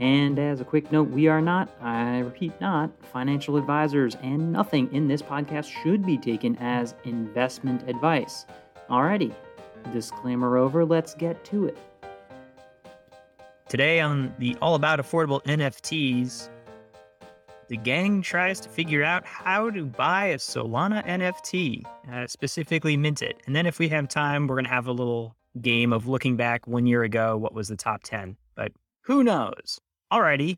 And as a quick note, we are not, I repeat, not financial advisors, and nothing in this podcast should be taken as investment advice. Alrighty, disclaimer over, let's get to it. Today on the All About Affordable NFTs, the gang tries to figure out how to buy a Solana NFT, uh, specifically mint it. And then if we have time, we're going to have a little game of looking back one year ago, what was the top 10. But who knows? Alrighty,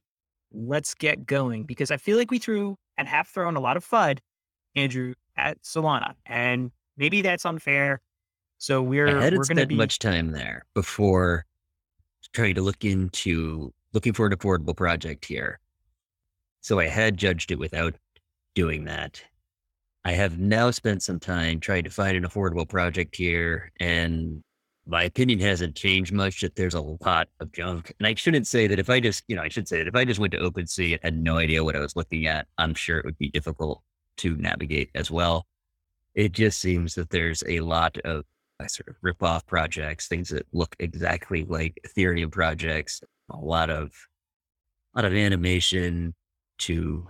let's get going because I feel like we threw and have thrown a lot of FUD, Andrew, at Solana. And maybe that's unfair. So we're I hadn't we're going to spent be much time there before trying to look into looking for an affordable project here. So I had judged it without doing that. I have now spent some time trying to find an affordable project here, and my opinion hasn't changed much that there's a lot of junk. And I shouldn't say that if I just, you know, I should say that if I just went to OpenSea and had no idea what I was looking at, I'm sure it would be difficult to navigate as well. It just seems that there's a lot of uh, sort of rip off projects, things that look exactly like Ethereum projects, a lot of a lot of animation to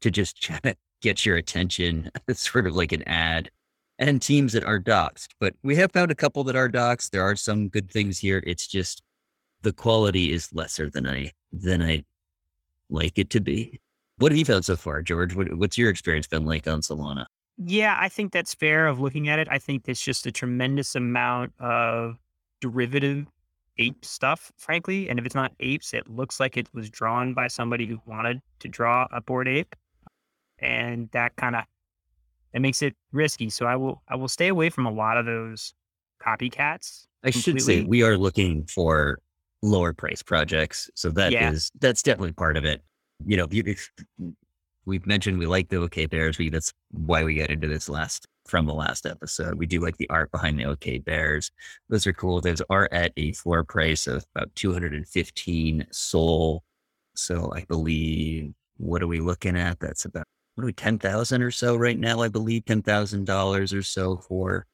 to just get your attention. It's sort of like an ad and teams that are doxed. But we have found a couple that are doxed. There are some good things here. It's just the quality is lesser than I than I like it to be. What have you found so far, George? What, what's your experience been like on Solana? Yeah, I think that's fair of looking at it. I think there's just a tremendous amount of derivative ape stuff, frankly. And if it's not apes, it looks like it was drawn by somebody who wanted to draw a bored ape. And that kind of it makes it risky. So I will I will stay away from a lot of those copycats. I should say we are looking for lower price projects. So that Yeah. is that's definitely part of it. You know, if- mm, we've mentioned we like the OK Bears. We that's why we got into this last from the last episode. We do like the art behind the OK Bears. Those are cool. Those are at a floor price of about 215 SOL. So I believe what are we looking at? That's about what are we, ten thousand or so right now, I believe, ten thousand dollars or so for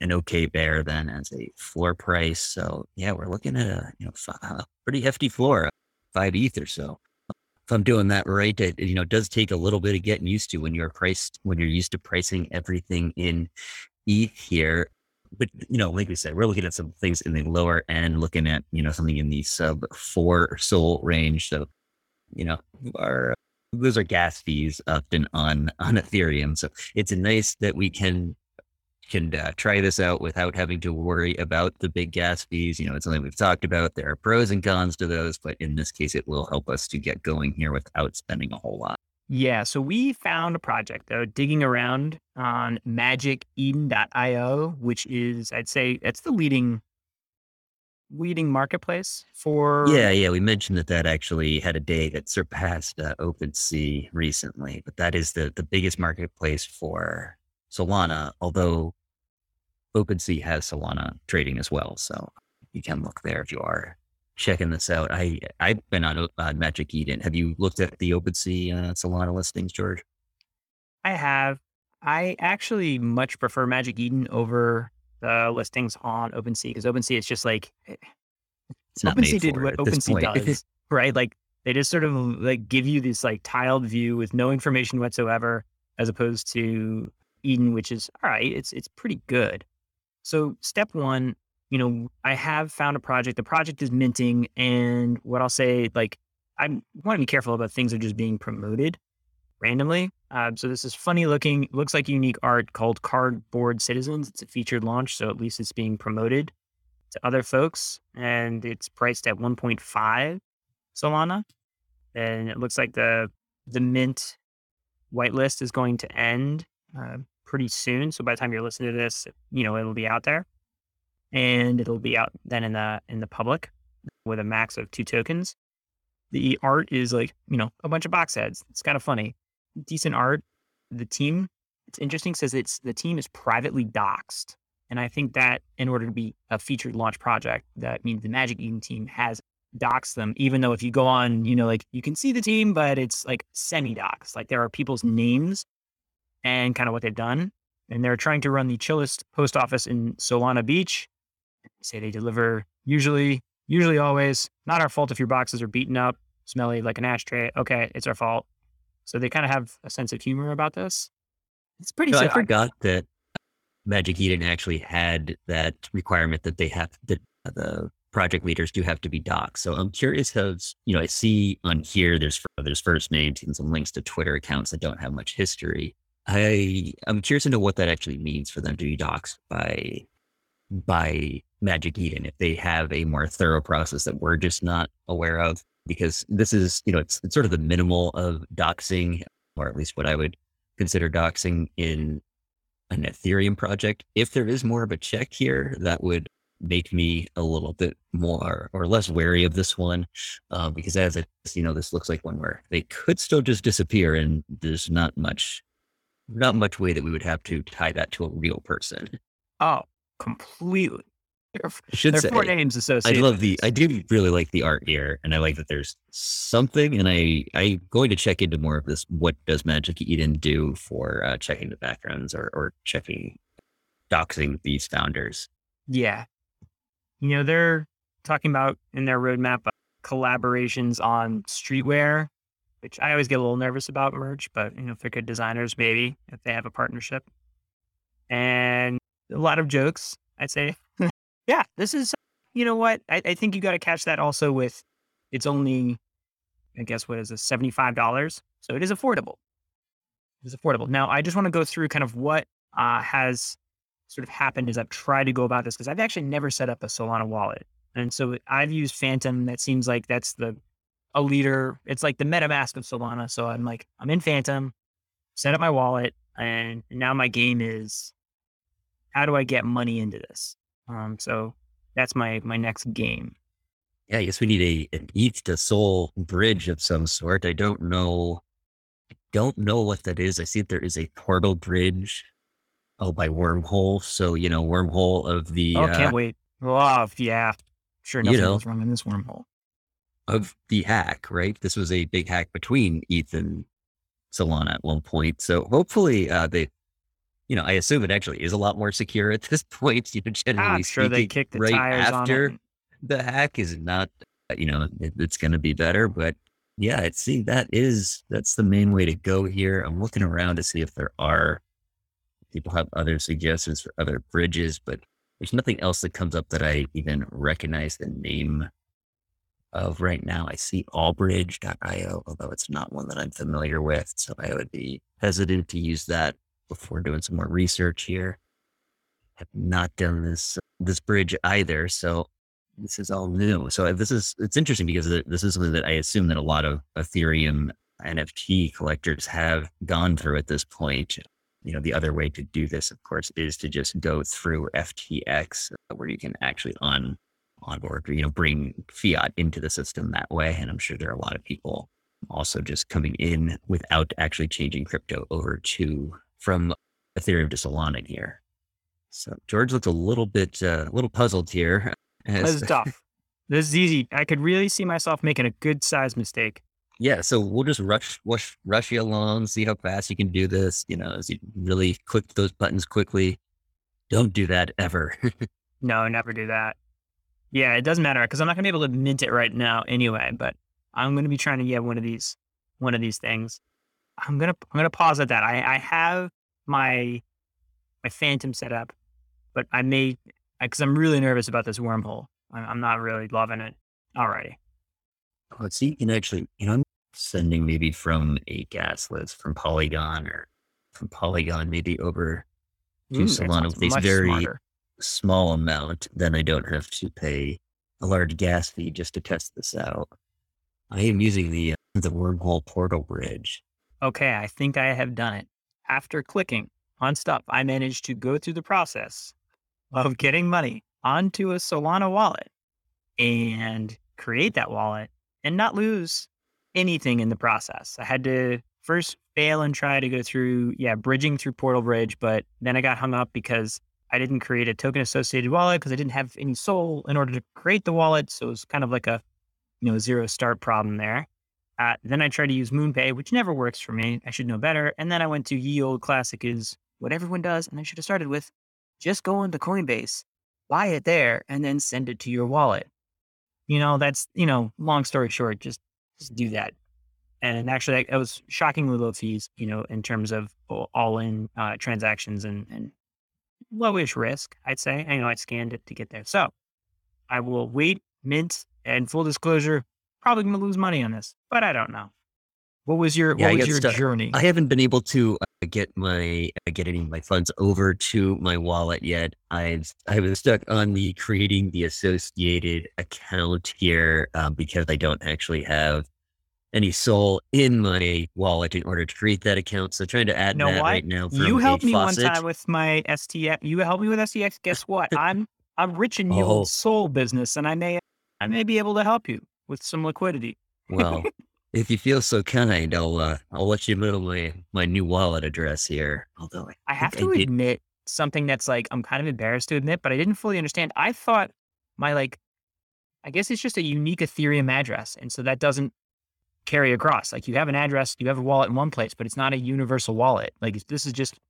an OK Bear then as a floor price. So yeah, we're looking at a you know fi- a pretty hefty floor, five ETH or so. If I'm doing that right, it you know does take a little bit of getting used to when you're priced when you're used to pricing everything in ETH here. But you know, like we said, we're looking at some things in the lower end, looking at you know something in the sub four SOL range. So you know, our those are gas fees often on on Ethereum. So it's nice that we can can uh, try this out without having to worry about the big gas fees. You know, it's something we've talked about. There are pros and cons to those, but in this case, it will help us to get going here without spending a whole lot. Yeah, so we found a project though, digging around on magiceden.io, which is I'd say that's the leading leading marketplace for Yeah, yeah, we mentioned that that actually had a day that surpassed uh, OpenSea recently, but that is the the biggest marketplace for Solana. Although OpenSea has Solana trading as well, so you can look there if you are checking this out. I I've been on uh, Magic Eden. Have you looked at the OpenSea uh, Solana listings, George? I have. I actually much prefer Magic Eden over the listings on OpenSea because OpenSea is just like eh, It's not OpenSea did what OpenSea does, right? Like they just sort of like give you this like tiled view with no information whatsoever, as opposed to Eden, which is all right. It's it's pretty good. So step one, you know, I have found a project. The project is minting, and what I'll say, like, I want to be careful about things that are just being promoted randomly. Uh, so this is funny looking, looks like unique art called Cardboard Citizens. It's a featured launch, so at least it's being promoted to other folks, and it's priced at 1.5 Solana. And it looks like the the mint whitelist is going to end uh, pretty soon. So by the time you're listening to this, you know it'll be out there, and it'll be out then in the in the public with a max of two tokens. The art is like, you know, a bunch of box heads. It's kind of funny. Decent art. The team, it's interesting, says it's the team is privately doxed. And I think that in order to be a featured launch project, that means the Magic Eden team has doxed them, even though if you go on, you know, like you can see the team, but it's like semi doxed. Like there are people's names and kind of what they've done. And they're trying to run the chillest post office in Solana Beach. Say they deliver usually, usually always. Not our fault if your boxes are beaten up, smelly like an ashtray. Okay, it's our fault. So they kind of have a sense of humor about this. It's pretty. So I forgot that Magic Eden actually had that requirement that they have that uh, the project leaders do have to be docs. So I'm curious how you know I see on here there's there's first names and some links to Twitter accounts that don't have much history. I I'm curious to know what that actually means for them to be docs by by Magic Eden if they have a more thorough process that we're just not aware of. Because this is you know it's, it's sort of the minimal of doxing, or at least what I would consider doxing in an Ethereum project. If there is more of a check here, that would make me a little bit more or less wary of this one uh, because as it you know this looks like one where they could still just disappear and there's not much not much way that we would have to tie that to a real person Oh, completely. There are, should there say four names I love the. I do really like the art here and I like that there's something and I I'm going to check into more of this what does Magic Eden do for uh, checking the backgrounds or or checking doxing these founders Yeah. You know, they're talking about in their roadmap uh, collaborations on streetwear, which I always get a little nervous about merch, but you know, if they're good designers, maybe if they have a partnership. And a lot of jokes, I'd say. Yeah, this is you know what? I, I think you gotta catch that also with it's only I guess what is this, seventy-five dollars. So it is affordable. It is affordable. Now I just want to go through kind of what uh, has sort of happened as I've tried to go about this because I've actually never set up a Solana wallet. And so I've used Phantom. That seems like that's the a leader. It's like the MetaMask of Solana. So I'm like, I'm in Phantom, set up my wallet, and now my game is how do I get money into this? Um, so that's my my next game. Yeah, I guess we need a an ETH to Sol bridge of some sort. I don't know. I don't know what that is. I see that there is a portal bridge. Oh, by Wormhole. So you know, Wormhole of the oh, uh, can't wait. Oh, yeah. Sure, You nothing know. goes wrong in this wormhole. of the hack. Right. This was a big hack between ETH and Solana at one point. So hopefully, uh, they. You know, I assume it actually is a lot more secure at this point. You know, generally I'm sure they speaking, kicked the right tires after on it. the hack is not, uh, you know, it, it's going to be better. But yeah, it's see that is that's the main way to go here. I'm looking around to see if there are people have other suggestions for other bridges, but there's nothing else that comes up that I even recognize the name of right now. I see allbridge.io, although it's not one that I'm familiar with, so I would be hesitant to use that before doing some more research here. Have not done this this bridge either, so this is all new. So this is it's interesting because this is something that I assume that a lot of Ethereum NFT collectors have gone through at this point. You know, the other way to do this, of course, is to just go through FTX, uh, where you can actually on onboard, you know, bring fiat into the system that way. And I'm sure there are a lot of people also just coming in without actually changing crypto over to from Ethereum to Solana here. So George looks a little bit, uh, a little puzzled here. This is tough. This is easy. I could really see myself making a good size mistake. yeah, so we'll just rush, rush, rush you along, see how fast you can do this. You know, as you really click those buttons quickly. Don't do that ever. No, never do that. Yeah, it doesn't matter because I'm not gonna be able to mint it right now anyway. But I'm gonna be trying to get one of these, one of these things. I'm gonna I'm gonna pause at that. I I have my my Phantom set up, but I may because I'm really nervous about this wormhole. I'm, I'm not really loving it. Alrighty. Let's see, you can actually, you know, I'm sending maybe from a gas list from Polygon or from Polygon, maybe over to Solana with a very smarter. small amount. Then I don't have to pay a large gas fee just to test this out. I am using the uh, the wormhole portal bridge. Okay, I think I have done it. After clicking on stuff, I managed to go through the process of getting money onto a Solana wallet and create that wallet and not lose anything in the process. I had to first fail and try to go through, yeah, bridging through Portal Bridge, but then I got hung up because I didn't create a token associated wallet because I didn't have any SOL in order to create the wallet. So it was kind of like a, you know, zero start problem there. Then I tried to use MoonPay, which never works for me. I should know better. And then I went to Ye Old Classic is what everyone does. And I should have started with just go into Coinbase, buy it there, and then send it to your wallet. You know, that's, you know, long story short, just, just do that. And actually, it was shockingly low fees, you know, in terms of all in uh, transactions and, and lowish risk, I'd say. I know I scanned it to get there. So I will wait, mint, and full disclosure, probably going to lose money on this, but I don't know. What was your Yeah, what was your stuck. journey? I haven't been able to uh, get my uh, get any of my funds over to my wallet yet. I've I was stuck on the creating the associated account here um, because I don't actually have any SOL in my wallet in order to create that account. So trying to add know that what? right now. From you helped me one time with my STX. You helped me with STX. Guess what? I'm I'm rich in you Oh. soul business, and I may I may be able to help you with some liquidity. Well, if you feel so kind, I'll uh, I'll let you know my my new wallet address here. Although I, I have to I admit something that's like I'm kind of embarrassed to admit, but I didn't fully understand. I thought my like, I guess it's just a unique Ethereum address, and so that doesn't carry across. Like you have an address, you have a wallet in one place, but it's not a universal wallet. Like this is just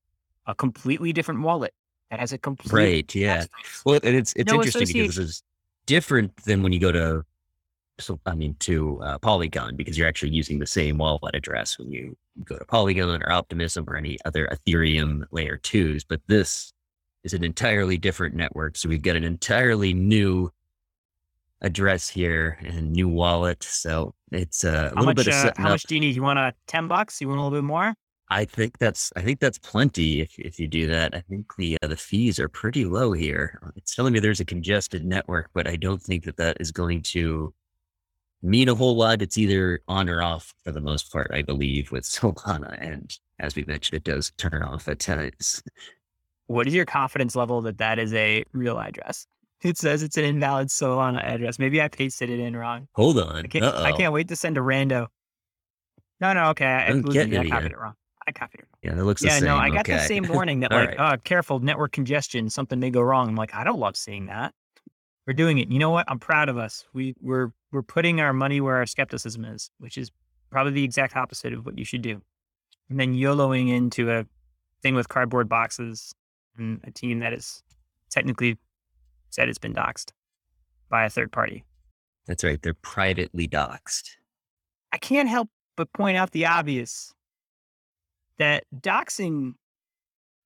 a completely different wallet that has a complete Right, yeah. Well, and it's it's No interesting because this is different than when you go to, so I mean, to uh, Polygon because you're actually using the same wallet address when you go to Polygon or Optimism or any other Ethereum layer twos. But this is an entirely different network, so we've got an entirely new address here and new wallet. So it's uh, a How little much? bit of Uh, how up. much do you need? You want a ten bucks? You want a little bit more? I think that's I think that's plenty if if you do that. I think the uh, the fees are pretty low here. It's telling me there's a congested network, but I don't think that that is going to mean a whole lot. It's either on or off for the most part, I believe, with Solana. And as we mentioned, it does turn off at times. What is your confidence level that that is a real address? It says it's an invalid Solana address. Maybe I pasted it in wrong. Hold on. I can't. I can't wait to send a rando. No, no, okay. I, I'm getting I copied again. it wrong. I copied it. Yeah, that looks Yeah, no, I got okay. the same warning that like, right. uh, careful, network congestion, something may go wrong. I'm like, I don't love seeing that. We're doing it. You know what? I'm proud of us. We we're we're putting our money where our skepticism is, which is probably the exact opposite of what you should do. And then YOLOing into a thing with cardboard boxes and a team that is technically said it's been doxxed by a third party. That's right. They're privately doxxed. I can't help but point out the obvious that doxing,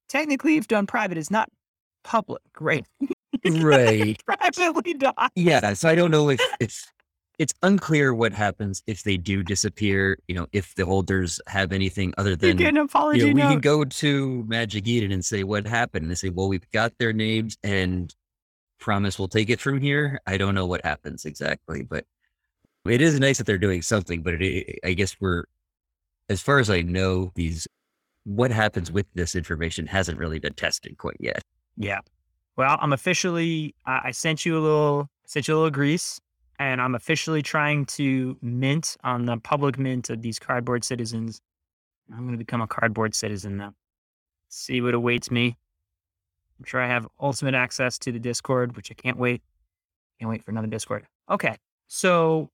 technically, if done private, is not public. Right. Right. Privately doxed. Yeah, so I don't know if if it's unclear what happens if they do disappear. You know, if the holders have anything other You than get an apology you know, we note. can go to Magic Eden and say what happened. And they say, well, we've got their names and promise we'll take it from here. I don't know what happens exactly, but it is nice that they're doing something. But it, I guess we're, as far as I know, these what happens with this information hasn't really been tested quite yet. Yeah. Well, I'm officially. I I sent you a little. Sent you a little grease, and I'm officially trying to mint on the public mint of these cardboard citizens. I'm going to become a cardboard citizen now. See what awaits me. I'm sure I have ultimate access to the Discord, which I can't wait. Can't wait for another Discord. Okay, so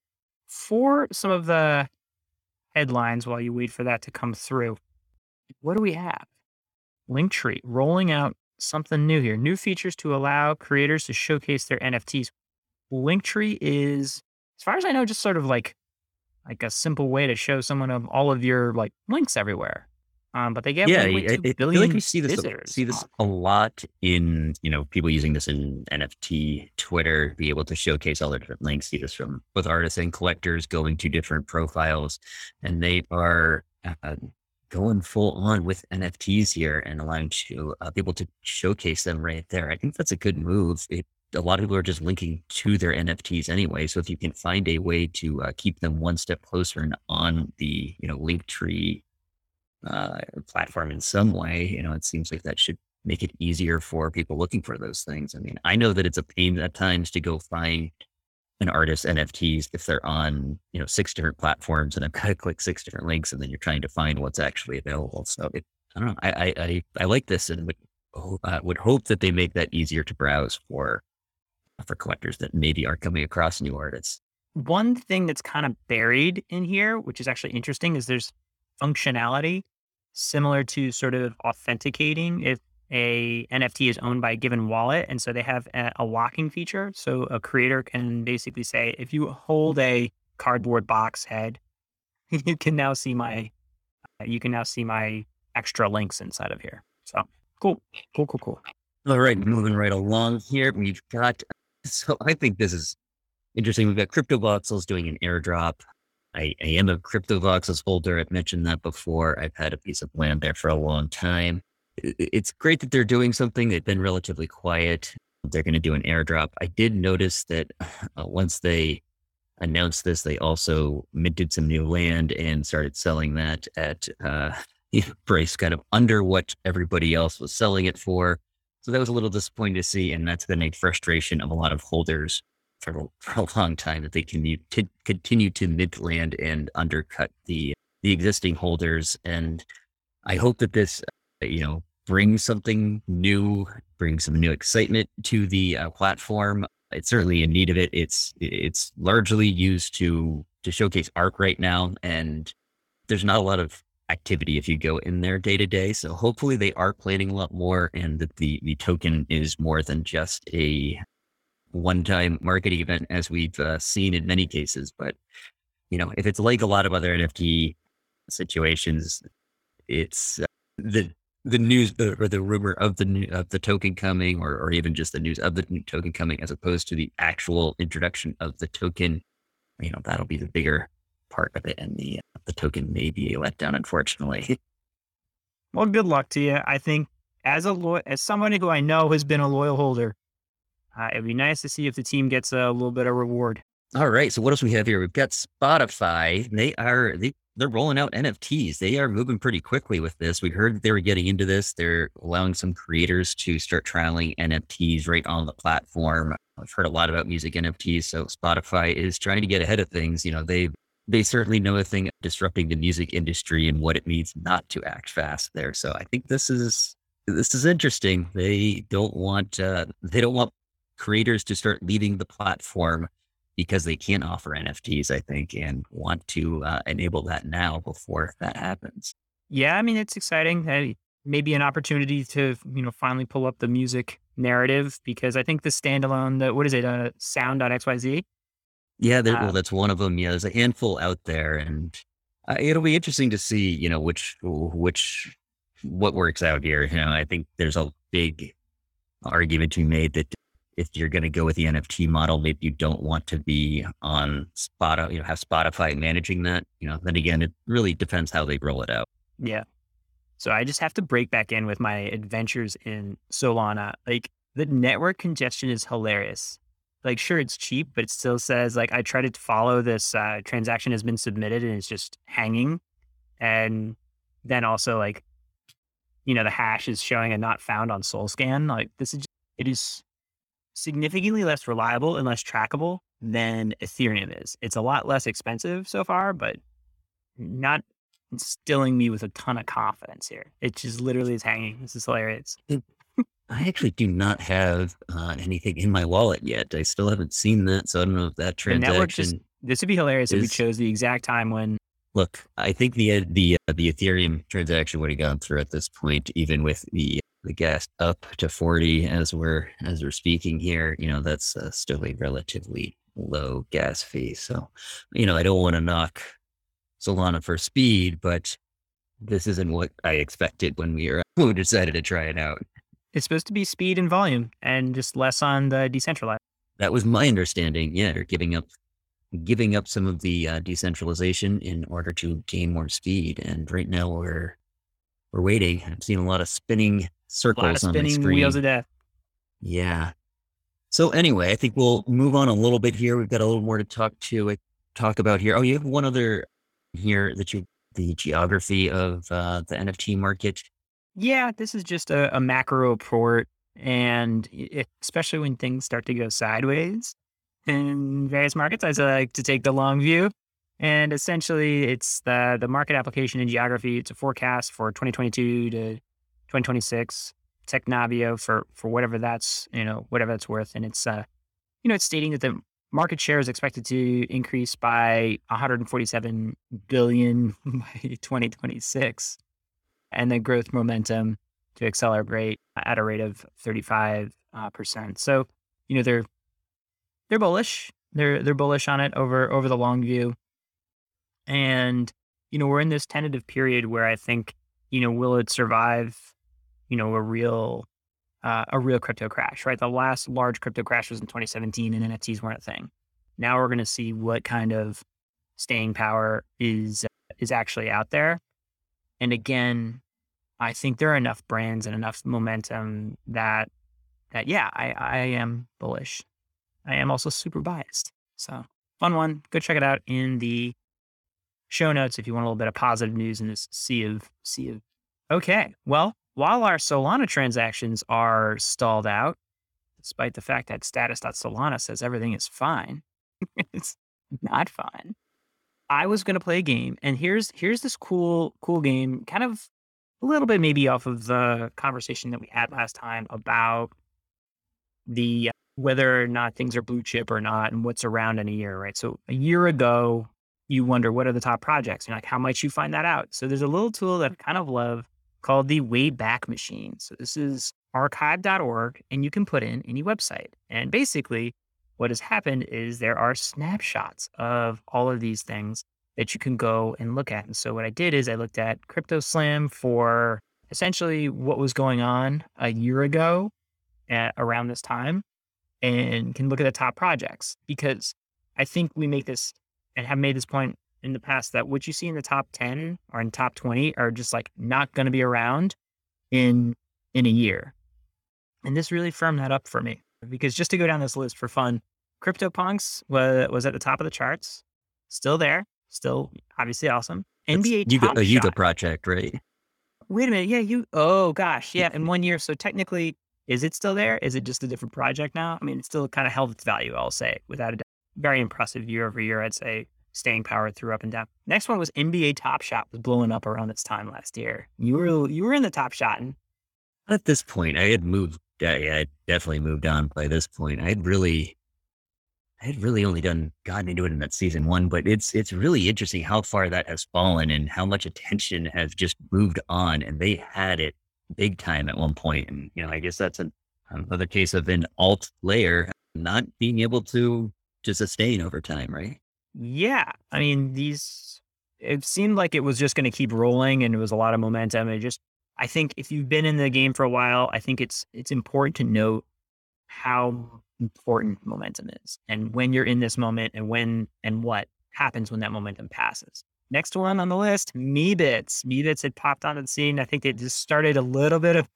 for some of the headlines, while you wait for that to come through, what do we have? Linktree rolling out something new here. New features to allow creators to showcase their NFTs. Linktree is, as far as I know, just sort of like like a simple way to show someone of all of your like links everywhere. Um, but they get yeah, 1.2 I, I feel like we see this a, see this a lot in you know people using this in NFT, Twitter, be able to showcase all their different links. See this from both artists and collectors going to different profiles, and they are uh, going full on with NFTs here and allowing to uh, people to showcase them right there. I think that's a good move. It, a lot of people are just linking to their NFTs anyway. So if you can find a way to uh, keep them one step closer and on the you know Linktree uh, platform in some way, you know, it seems like that should make it easier for people looking for those things. I mean, I know that it's a pain at times to go find an artist NFTs if they're on, you know, six different platforms and I've got to click six different links and then you're trying to find what's actually available. So it, I don't know. I, I, I, I like this and would, uh, would hope that they make that easier to browse for, for collectors that maybe are coming across new artists. One thing that's kind of buried in here, which is actually interesting, is there's functionality similar to sort of authenticating if a NFT is owned by a given wallet. And so they have a, a, locking feature. So a creator can basically say, if you hold a cardboard box head, you can now see my, you can now see my extra links inside of here. So cool, cool, cool, cool. All right, moving right along here. We've got, so I think this is interesting. We've got Cryptovoxels doing an airdrop. I, I am a Cryptovoxels holder. I've mentioned that before. I've had a piece of land there for a long time. It's great that they're doing something. They've been relatively quiet. They're going to do an airdrop. I did notice that uh, once they announced this, they also minted some new land and started selling that at uh, price kind of under what everybody else was selling it for. So that was a little disappointing to see, and that's been a frustration of a lot of holders for, for a long time that they can to continue to mint land and undercut the the existing holders. And I hope that this, uh, you know, brings something new, brings some new excitement to the uh, platform. It's certainly in need of it. It's it's largely used to to showcase art right now, and there's not a lot of activity if you go in there day to day. So hopefully they are planning a lot more, and that the the token is more than just a one-time marketing event as we've uh, seen in many cases. But you know, if it's like a lot of other NFT situations, it's uh, the the news or the rumor of the new, of the token coming, or or even just the news of the new token coming, as opposed to the actual introduction of the token. You know, that'll be the bigger part of it, and the uh, the token may be a letdown, unfortunately. Well, good luck to you. I think as a lo- as somebody who I know has been a loyal holder, uh, it'd be nice to see if the team gets a little bit of reward. All right. So what else we have here? We've got Spotify. They are they they're rolling out NFTs. They are moving pretty quickly with this. We heard they were getting into this. They're allowing some creators to start trialing NFTs right on the platform. I've heard a lot about music NFTs, so Spotify is trying to get ahead of things. You know, they they certainly know a thing disrupting the music industry and what it means not to act fast there. So I think this is this is interesting. They don't want uh, they don't want creators to start leaving the platform because they can't offer NFTs, I think, and want to uh, enable that now before that happens. Yeah, I mean, it's exciting. Hey, maybe an opportunity to, you know, finally pull up the music narrative because I think the standalone, the, what is it, uh, sound.xyz? Yeah, there, well, um that's one of them. Yeah, there's a handful out there, and uh, it'll be interesting to see, you know, which, which, what works out here. You know, I think there's a big argument to be made that if you're going to go with the NFT model, maybe you don't want to be on Spotify, you know, have Spotify managing that. You know, then again, it really depends how they roll it out. Yeah. So I just have to break back in with my adventures in Solana. Like the network congestion is hilarious. Like, sure, it's cheap, but it still says like I tried to follow this uh, transaction has been submitted and it's just hanging. And then also like, you know, the hash is showing a not found on Solscan. Like this is just, it is significantly less reliable and less trackable than Ethereum is. It's a lot less expensive so far, but not instilling me with a ton of confidence here. It just literally is hanging. This is hilarious. I actually do not have uh, anything in my wallet yet. I still haven't seen that, so I don't know if that transaction. Just, this would be hilarious is, if we chose the exact time when. Look, I think the uh, the uh, the Ethereum transaction would have gone through at this point, even with the the gas up to 40 as we're as we're speaking here you know that's uh, still a relatively low gas fee so you know i don't want to knock solana for speed but this isn't what i expected when we were when we decided to try it out it's supposed to be speed and volume and just less on the decentralized that was my understanding yeah they're giving up giving up some of the uh, decentralization in order to gain more speed and right now we're we're waiting i've seen a lot of spinning circles on the screen. Wheels of death. Yeah. So anyway, I think we'll move on a little bit here. We've got a little more to talk to uh, talk about here. Oh, you have one other here that you the geography of uh, the NFT market. Yeah, this is just a, a macro report, and it, especially when things start to go sideways, in various markets. I like to take the long view. And essentially, it's the, the market application and geography. It's a forecast for 2022 to 2026. Technavio for for whatever that's you know whatever that's worth, and it's uh you know it's stating that the market share is expected to increase by 147 billion by 2026, and the growth momentum to accelerate at a rate of 35 uh, percent. So you know they're they're bullish. They're they're bullish on it over over the long view, and you know we're in this tentative period where I think you know will it survive you know, a real uh, a real crypto crash, right? The last large crypto crash was in 2017 and NFTs weren't a thing. Now we're going to see what kind of staying power is is actually out there. And again, I think there are enough brands and enough momentum that that yeah, I I am bullish. I am also super biased. So fun one. Go check it out in the show notes if you want a little bit of positive news in this sea of sea of. Okay, well, while our Solana transactions are stalled out, despite the fact that status.solana says everything is fine, it's not fine. I was going to play a game, and here's here's this cool cool game, kind of a little bit maybe off of the conversation that we had last time about the whether or not things are blue chip or not, and what's around in a year, right? So a year ago, you wonder what are the top projects, and like how might you find that out? So there's a little tool that I kind of love called the Wayback Machine. So this is archive.org, and you can put in any website. And basically, what has happened is there are snapshots of all of these things that you can go and look at. And so what I did is I looked at CryptoSlam for essentially what was going on a year ago at around this time and can look at the top projects because I think we make this and have made this point in the past that what you see in the top 10 or in top 20 are just like not going to be around in in a year. And this really firmed that up for me because just to go down this list for fun, CryptoPunks was, was at the top of the charts, still there, still obviously awesome. NBA Yuga, Top a Yuga Shot. project, right? Wait a minute, yeah, you. Oh gosh, yeah, in one year. So technically, is it still there? Is it just a different project now? I mean, it still kind of held its value. I'll say without a doubt. Very impressive year over year. I'd say staying power through up and down. Next one was NBA Top Shot was blowing up around this time last year. You were you were in the top shot and At this point, I had moved. I had definitely moved on by this point. I had really, I had really only done gotten into it in that season one. But it's it's really interesting how far that has fallen and how much attention has just moved on. And they had it big time at one point. And you know, I guess that's an, another case of an alt layer not being able to to sustain over time, right? yeah, I mean these. It seemed like it was just going to keep rolling, and it was a lot of momentum. It just, I think, if you've been in the game for a while, I think it's it's important to note how important momentum is, and when you're in this moment, and when and what happens when that momentum passes. Next one on the list, Meebits. Meebits had popped onto the scene. I think they just started a little bit of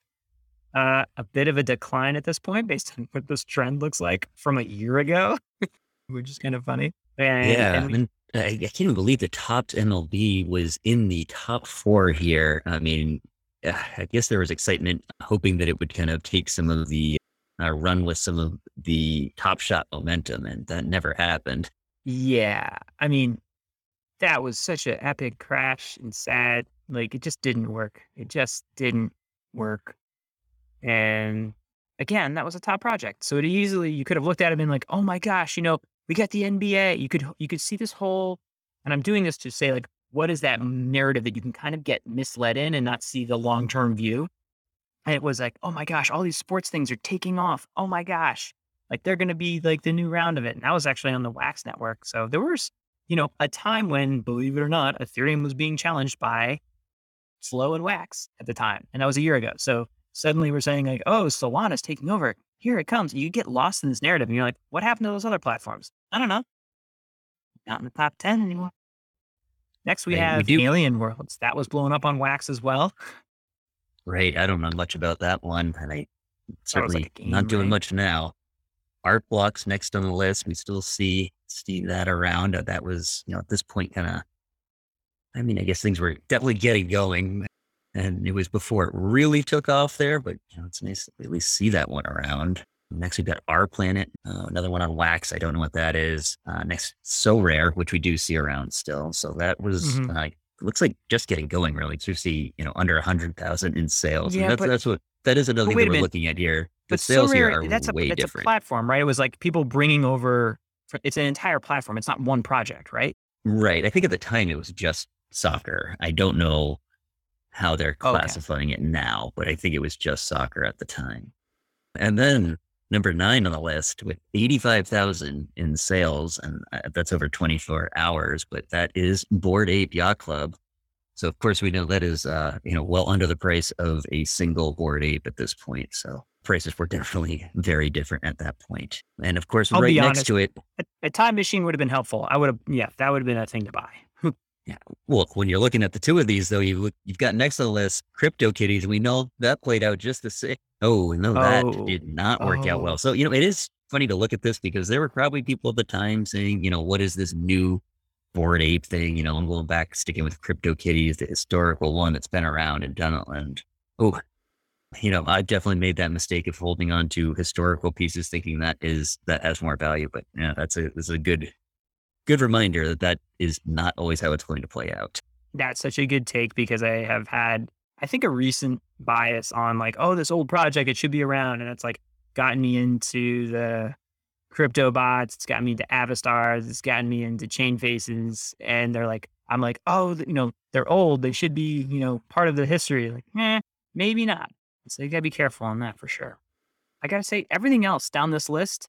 uh, a bit of a decline at this point, based on what this trend looks like from a year ago, which is kind of funny. And, yeah, and I, mean, I, I can't even believe the top MLB was in the top four here. I mean, I guess there was excitement, hoping that it would kind of take some of the uh, run with some of the top shot momentum, and that never happened. Yeah. I mean, that was such an epic crash and sad. Like it just didn't work. It just didn't work. And again, that was a top project. So it easily you could have looked at it and been like, oh my gosh, you know, we got the NBA. You could you could see this whole and I'm doing this to say like, what is that mm-hmm. narrative that you can kind of get misled in and not see the mm-hmm. long term view? And it was like, oh my gosh, all these sports things are taking off. Oh my gosh. Like they're going to be like the new round of it. And that was actually on the Wax network. So there was, you know, a time when, believe it or not, Ethereum was being challenged by Flow and Wax at the time. And that was a year ago. So suddenly we're saying like, oh, Solana's taking over. Here it comes. You get lost in this narrative and you're like, what happened to those other platforms? I don't know. Not in the top 10 anymore. Next we we have do- Alien Worlds. That was blowing up on Wax as well. Right. I don't know much about that one, and I certainly a game, not doing right? much now. Art blocks next on the list. We still see see that around. Uh, That was, you know, at this point, kind of. I mean, I guess things were definitely getting going, and it was before it really took off there. But you know, it's nice to at least see that one around. Next, we've got Our Planet, uh, another one on wax. I don't know what that is. Uh, next, Sorare, which we do see around still. So that was, Mhm. uh, looks like just getting going really. So we see, you know, under a hundred thousand in sales. And Yeah, that's, but- that's what, that is another thing a we're minute. looking at here. The But sales here are that's a way it's different. a platform, right? It was like people bringing over. It's an entire platform. It's not one project, right? Right. I think at the time it was just soccer. I don't know how they're Okay. classifying it now, but I think it was just soccer at the time. And then number nine on the list with 85,000 in sales, and uh, that's over 24 hours, but that is Bored Ape Yacht Club. So of course we know that is, uh, you know, well under the price of a single Board Ape at this point. So prices were definitely very different at that point. And of course, I'll right next honest. to it, A, a time machine would have been helpful. I would have, yeah, that would have been a thing to buy. Well, when you're looking at the two of these, though, you look, you've got next on the list CryptoKitties, we know that played out just the same. Oh, no, that Oh. did not work out Oh. well. So, you know, it is funny to look at this because there were probably people at the time saying, you know, what is this new bored ape thing? You know, I'm going back, sticking with CryptoKitties, the historical one that's been around and done it. And oh, you know, I definitely made that mistake of holding on to historical pieces, thinking that is that has more value. But yeah, that's a this is a good good reminder that that is not always how it's going to play out. That's such a good take because I have had, I think, a recent bias on like, oh, this old project, it should be around. And it's like gotten me into the crypto bots. It's gotten me into Avastars. It's gotten me into chain faces. And they're like, I'm like, oh, you know, they're old. They should be, you know, part of the history. Like, eh, maybe not. So you got to be careful on that for sure. I got to say, everything else down this list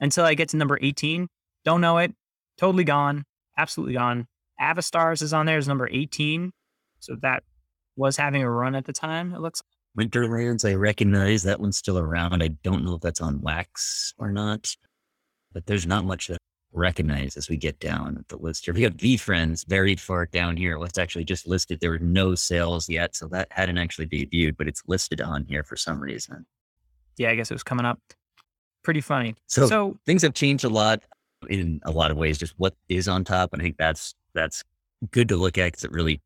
until I get to number 18, don't know it. Totally gone. Absolutely gone. Avastars is on there as number 18. So that was having a run at the time, it looks like. Winterlands, I recognize that one's still around. I don't know if that's on wax or not, but there's not much that I recognize as we get down the list here. We got VeeFriends buried far down here. It's actually just listed. There were no sales yet, so that hadn't actually debuted, but it's listed on here for some reason. Yeah, I guess it was coming up. Pretty funny. So, So things have changed a lot in a lot of ways. Just what is on top, and I think that's that's good to look at because it really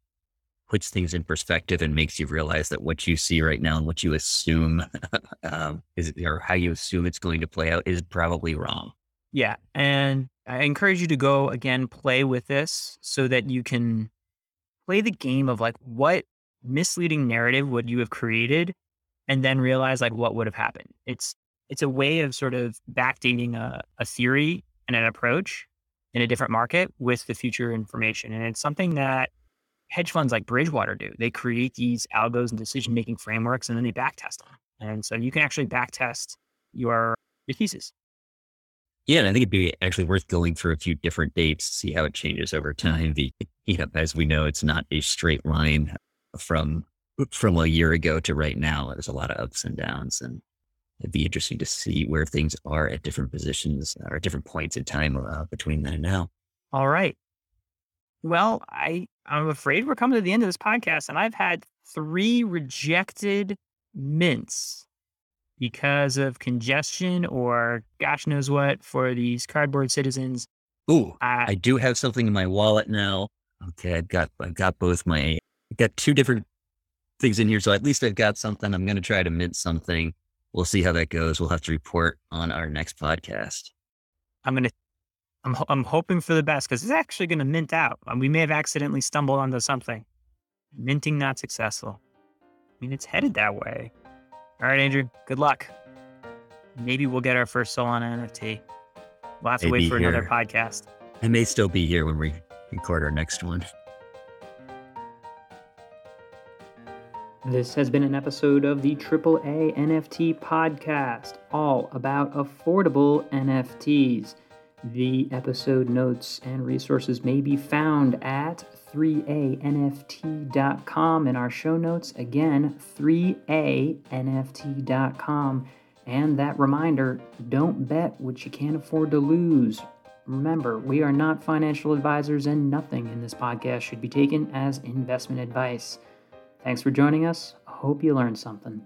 puts things in perspective and makes you realize that what you see right now and what you assume um, is or how you assume it's going to play out is probably wrong. Yeah. And I encourage you to go again, play with this so that you can play the game of like what misleading narrative would you have created and then realize like what would have happened. It's it's a way of sort of backdating a, a theory and an approach in a different market with the future information. And it's something that hedge funds like Bridgewater do. They create these algos and decision making frameworks and then they backtest them. And so you can actually backtest your your thesis. Yeah, and I think it'd be actually worth going through a few different dates to see how it changes over time. The, you know, as we know, it's not a straight line from from a year ago to right now. There's a lot of ups and downs, and it'd be interesting to see where things are at different positions or at different points in time uh, between then and now. All right. Well, I I'm afraid we're coming to the end of this podcast, and I've had three rejected mints because of congestion or gosh knows what for these cardboard citizens. Ooh, I, I do have something in my wallet now. Okay, I've got I've got both my I've got two different things in here, so at least I've got something. I'm going to try to mint something. We'll see how that goes. We'll have to report on our next podcast. I'm gonna I'm I'm hoping for the best because it's actually gonna mint out. Um, We may have accidentally stumbled onto something. Minting not successful. I mean, it's headed that way. All right, Andrew. Good luck. Maybe we'll get our first Solana NFT. We'll have to wait for another podcast. I may still be here when we record our next one. This has been an episode of the AAA NFT podcast, all about affordable NFTs. The episode notes and resources may be found at 3anft.com in our show notes. Again, 3anft.com. And that reminder don't bet what you can't afford to lose. Remember, we are not financial advisors, and nothing in this podcast should be taken as investment advice. Thanks for joining us. I hope you learned something.